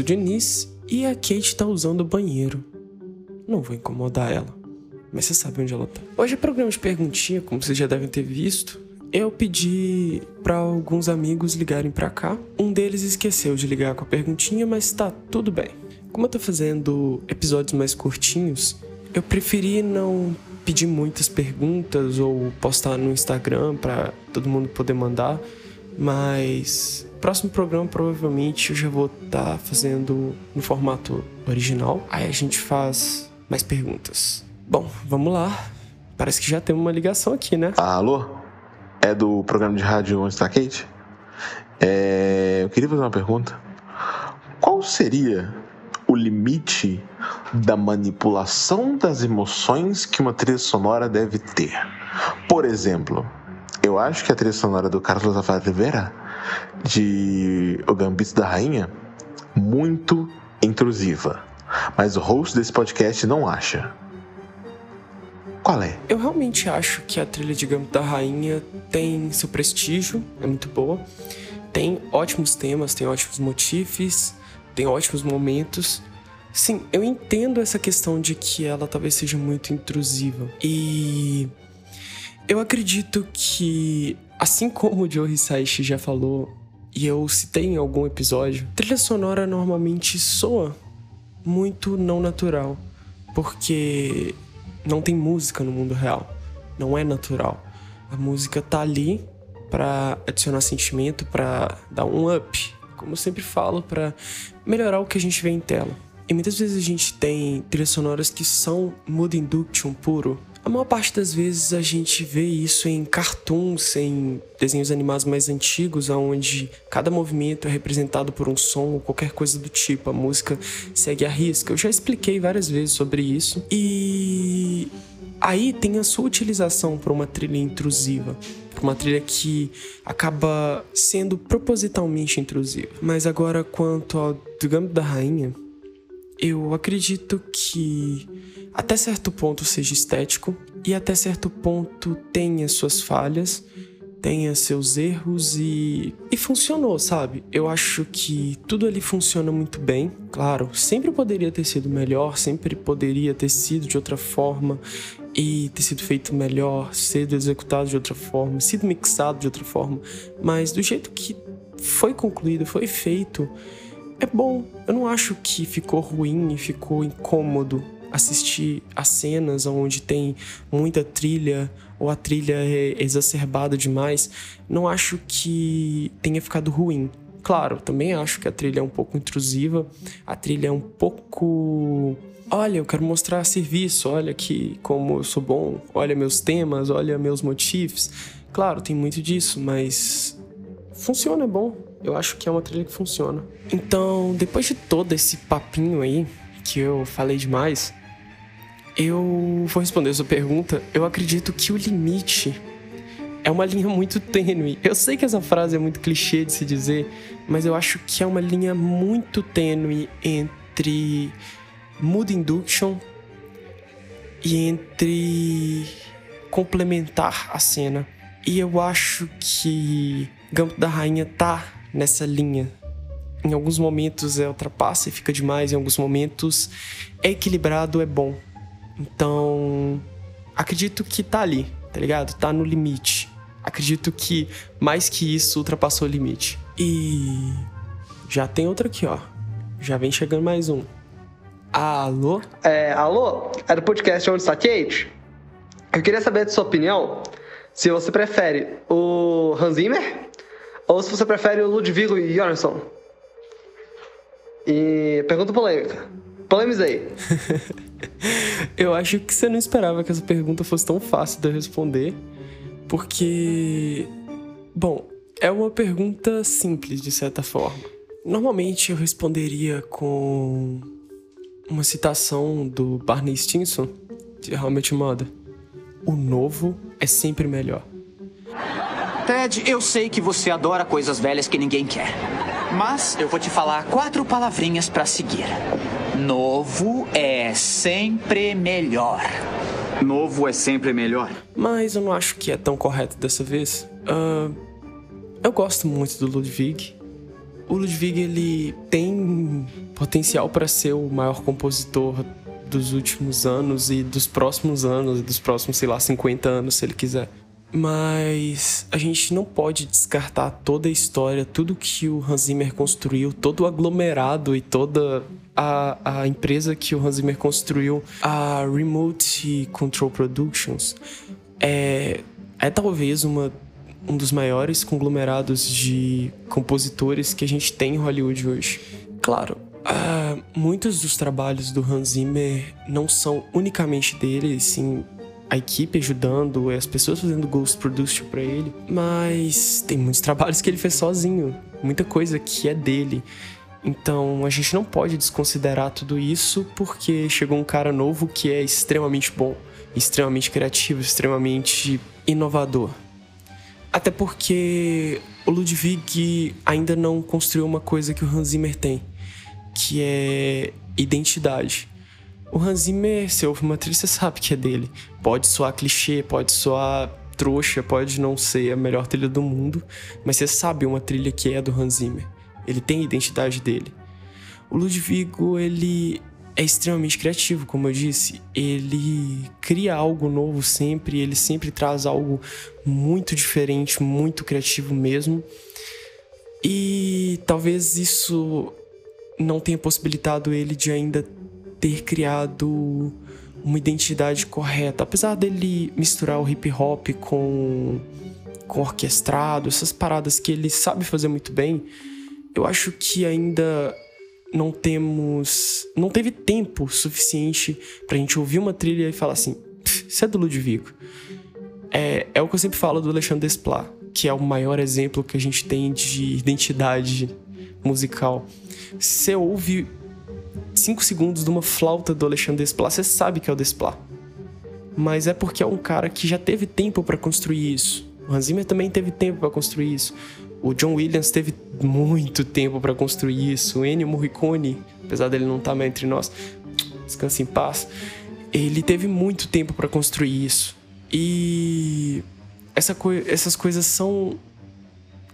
Augusto Diniz e a Kate tá usando o banheiro. Não vou incomodar ela, mas você sabe onde ela tá. Hoje é programa de perguntinha, como vocês já devem ter visto. Eu pedi para alguns amigos ligarem para cá. Um deles esqueceu de ligar com a perguntinha, mas tá tudo bem. Como eu tô fazendo episódios mais curtinhos, eu preferi não pedir muitas perguntas ou postar no Instagram para todo mundo poder mandar, mas próximo programa provavelmente eu já vou estar tá fazendo no formato original. Aí a gente faz mais perguntas. Bom, vamos lá. Parece que já tem uma ligação aqui, né? Alô? É do programa de rádio Onde está Kate? É... Eu queria fazer uma pergunta. Qual seria o limite da manipulação das emoções que uma trilha sonora deve ter. Por exemplo, eu acho que a trilha sonora do Carlos Rafael Rivera, de O Gambito da Rainha, muito intrusiva. Mas o host desse podcast não acha. Qual é? Eu realmente acho que a trilha de Gambito da Rainha tem seu prestígio, é muito boa. Tem ótimos temas, tem ótimos motifs, tem ótimos momentos. Sim, eu entendo essa questão de que ela talvez seja muito intrusiva. E eu acredito que, assim como o Joe Hisaishi já falou, e eu citei em algum episódio, trilha sonora normalmente soa muito não natural, porque não tem música no mundo real, não é natural. A música tá ali para adicionar sentimento, para dar um up, como eu sempre falo, para melhorar o que a gente vê em tela. E muitas vezes a gente tem trilhas sonoras que são mood induction puro. A maior parte das vezes a gente vê isso em cartoons, em desenhos animados mais antigos, onde cada movimento é representado por um som ou qualquer coisa do tipo. A música segue a risca. Eu já expliquei várias vezes sobre isso. E aí tem a sua utilização para uma trilha intrusiva, uma trilha que acaba sendo propositalmente intrusiva. Mas agora quanto ao do Gambito da Rainha, eu acredito que até certo ponto seja estético e até certo ponto tenha suas falhas, tenha seus erros e e funcionou, sabe? Eu acho que tudo ali funciona muito bem. Claro, sempre poderia ter sido melhor, sempre poderia ter sido de outra forma e ter sido feito melhor, sido executado de outra forma, sido mixado de outra forma, mas do jeito que foi concluído, foi feito, é bom. Eu não acho que ficou ruim e ficou incômodo assistir a cenas onde tem muita trilha ou a trilha é exacerbada demais. Não acho que tenha ficado ruim. Claro, também acho que a trilha é um pouco intrusiva, a trilha é um pouco. Olha, eu quero mostrar serviço, olha que como eu sou bom, olha meus temas, olha meus motifs. Claro, tem muito disso, mas funciona, é bom. Eu acho que é uma trilha que funciona. Então, depois de todo esse papinho aí, que eu falei demais, eu vou responder a sua pergunta. Eu acredito que o limite é uma linha muito tênue. Eu sei que essa frase é muito clichê de se dizer, mas eu acho que é uma linha muito tênue entre mood induction e entre complementar a cena. E eu acho que Gambito da Rainha tá nessa linha. Em alguns momentos é ultrapassa e fica demais, em alguns momentos é equilibrado, é bom. Então, acredito que tá ali, tá ligado? Tá no limite. Acredito que mais que isso ultrapassou o limite. E já tem outra aqui, ó. Já vem chegando mais um. Alô? É, alô? É do podcast Onde está Kate? Eu queria saber de sua opinião se você prefere o Hans Zimmer ou se você prefere o Ludwig Göransson. E pergunta polêmica. Polemizei. Eu acho que você não esperava que essa pergunta fosse tão fácil de eu responder, porque. Bom, é uma pergunta simples de certa forma. Normalmente eu responderia com uma citação do Barney Stinson, de How I Met Mother. O novo é sempre melhor. Ted, eu sei que você adora coisas velhas que ninguém quer. Mas eu vou te falar quatro palavrinhas para seguir. Novo é sempre melhor. Novo é sempre melhor. Mas eu não acho que é tão correto dessa vez. Uh, eu gosto muito do Ludwig. O Ludwig, ele tem potencial para ser o maior compositor dos últimos anos e dos próximos anos, e dos próximos, sei lá, 50 anos, se ele quiser. Mas a gente não pode descartar toda a história, tudo que o Hans Zimmer construiu, todo o aglomerado e toda a, a empresa que o Hans Zimmer construiu, a Remote Control Productions, é, é talvez uma, um dos maiores conglomerados de compositores que a gente tem em Hollywood hoje. Claro, uh, muitos dos trabalhos do Hans Zimmer não são unicamente dele, sim a equipe ajudando, as pessoas fazendo Ghost Production para ele, mas tem muitos trabalhos que ele fez sozinho, muita coisa que é dele. Então a gente não pode desconsiderar tudo isso porque chegou um cara novo que é extremamente bom, extremamente criativo, extremamente inovador. Até porque o Ludwig ainda não construiu uma coisa que o Hans Zimmer tem, que é identidade. O Hans Zimmer, se ouve uma trilha, você sabe que é dele. Pode soar clichê, pode soar trouxa, pode não ser a melhor trilha do mundo, mas você sabe uma trilha que é do Hans Zimmer. Ele tem a identidade dele. O Ludwigo, ele é extremamente criativo, como eu disse. Ele cria algo novo sempre, ele sempre traz algo muito diferente, muito criativo mesmo. E talvez isso não tenha possibilitado ele de ainda ter criado uma identidade correta. Apesar dele misturar o hip hop com, com orquestrado, essas paradas que ele sabe fazer muito bem, eu acho que ainda não temos. Não teve tempo suficiente pra gente ouvir uma trilha e falar assim: isso é do Ludwig. É, é o que eu sempre falo do Alexandre Desplat, que é o maior exemplo que a gente tem de identidade musical. Você ouve 5 segundos de uma flauta do Alexandre Desplat, você sabe que é o Desplat. Mas é porque é um cara que já teve tempo para construir isso. O Hans Zimmer também teve tempo para construir isso. O John Williams teve muito tempo para construir isso. O Ennio Morricone, apesar dele não estar tá mais entre nós, descanse em paz. Ele teve muito tempo para construir isso. E essa co essas coisas são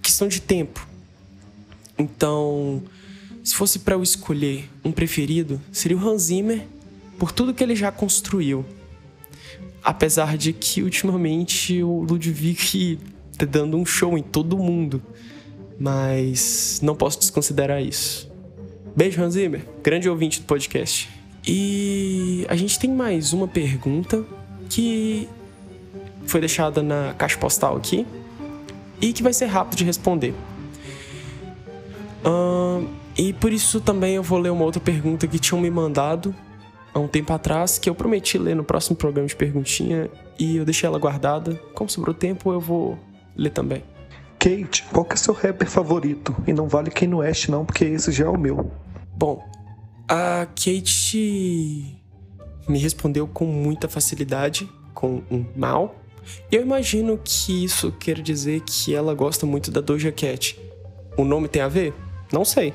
questão de tempo. Então, se fosse para eu escolher um preferido, seria o Hans Zimmer por tudo que ele já construiu. Apesar de que ultimamente o Ludwig dando um show em todo mundo. Mas não posso desconsiderar isso. Beijo, Hans Zimmer, grande ouvinte do podcast. E a gente tem mais uma pergunta que foi deixada na caixa postal aqui e que vai ser rápido de responder. E por isso também eu vou ler uma outra pergunta que tinham me mandado há um tempo atrás, que eu prometi ler no próximo programa de perguntinha e eu deixei ela guardada. Como sobrou tempo, eu vou ler também. Kate, qual que é seu rapper favorito? E não vale quem no West não, porque esse já é o meu. Bom, a Kate me respondeu com muita facilidade, com um mal. E eu imagino que isso quer dizer que ela gosta muito da Doja Cat. O nome tem a ver? Não sei.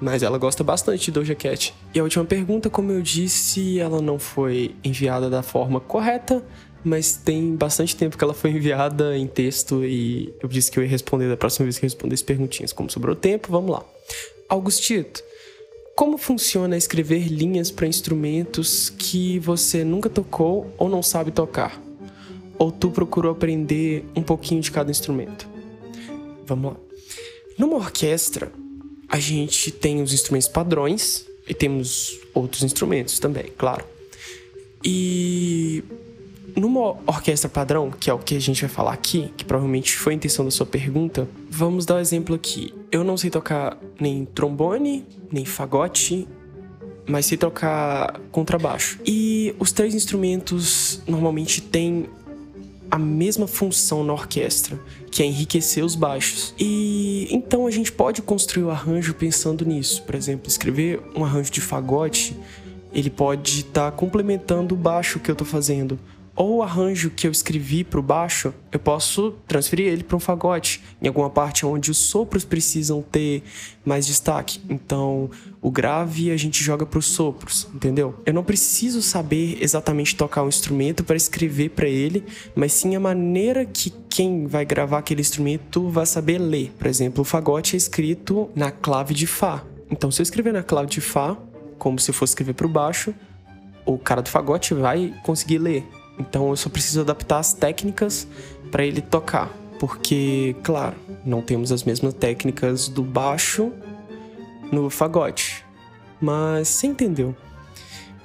Mas ela gosta bastante de Doja Cat. E a última pergunta, como eu disse, ela não foi enviada da forma correta, mas tem bastante tempo que ela foi enviada em texto e eu disse que eu ia responder da próxima vez que eu respondesse perguntinhas. Como sobrou tempo, vamos lá. Augustito, como funciona escrever linhas para instrumentos que você nunca tocou ou não sabe tocar? Ou tu procurou aprender um pouquinho de cada instrumento? Vamos lá. Numa orquestra, a gente tem os instrumentos padrões e temos outros instrumentos também, claro. E numa orquestra padrão, que é o que a gente vai falar aqui, que provavelmente foi a intenção da sua pergunta, vamos dar um exemplo aqui. Eu não sei tocar nem trombone, nem fagote, mas sei tocar contrabaixo. E os três instrumentos normalmente têm a mesma função na orquestra, que é enriquecer os baixos. E então a gente pode construir o arranjo pensando nisso. Por exemplo, escrever um arranjo de fagote, ele pode estar tá complementando o baixo que eu estou fazendo ou o arranjo que eu escrevi para o baixo, eu posso transferir ele para um fagote, em alguma parte onde os sopros precisam ter mais destaque. Então, o grave a gente joga para os sopros, entendeu? Eu não preciso saber exatamente tocar um instrumento para escrever para ele, mas sim a maneira que quem vai gravar aquele instrumento vai saber ler. Por exemplo, o fagote é escrito na clave de Fá. Então, se eu escrever na clave de Fá, como se eu fosse escrever para o baixo, o cara do fagote vai conseguir ler. Então, eu só preciso adaptar as técnicas para ele tocar. Porque, claro, não temos as mesmas técnicas do baixo no fagote. Mas você entendeu.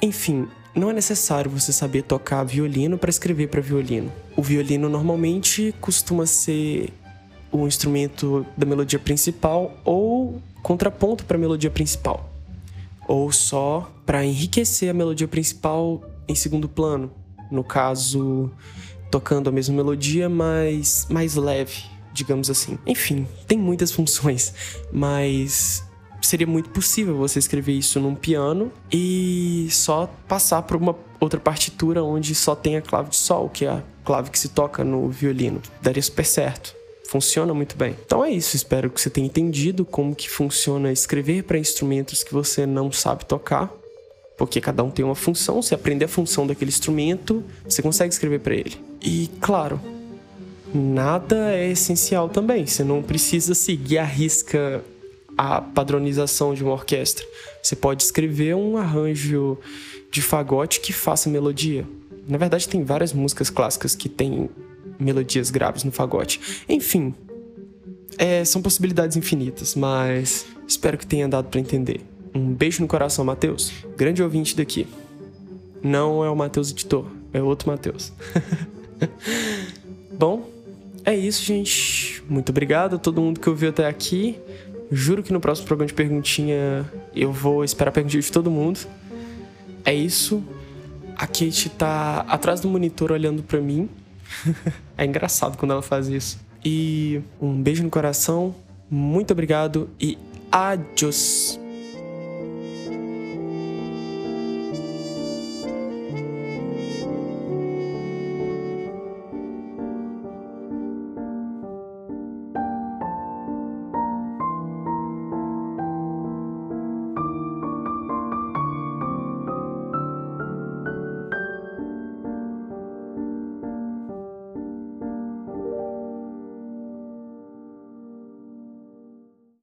Enfim, não é necessário você saber tocar violino para escrever para violino. O violino normalmente costuma ser o instrumento da melodia principal ou contraponto para a melodia principal, ou só para enriquecer a melodia principal em segundo plano. No caso, tocando a mesma melodia, mas mais leve, digamos assim. Enfim, tem muitas funções, mas seria muito possível você escrever isso num piano e só passar por uma outra partitura onde só tem a clave de sol, que é a clave que se toca no violino. Daria super certo. Funciona muito bem. Então é isso, espero que você tenha entendido como que funciona escrever para instrumentos que você não sabe tocar. Porque cada um tem uma função, se aprender a função daquele instrumento, você consegue escrever para ele. E claro, nada é essencial também. Você não precisa seguir a risca a padronização de uma orquestra. Você pode escrever um arranjo de fagote que faça melodia. Na verdade, tem várias músicas clássicas que têm melodias graves no fagote. Enfim, é, são possibilidades infinitas, mas espero que tenha dado para entender. Um beijo no coração, Matheus. Grande ouvinte daqui. Não é o Matheus editor, é outro Matheus. Bom, é isso, gente. Muito obrigado a todo mundo que ouviu até aqui. Juro que no próximo programa de perguntinha eu vou esperar a perguntinha de todo mundo. É isso. A Kate tá atrás do monitor olhando para mim. é engraçado quando ela faz isso. E um beijo no coração. Muito obrigado e adiós.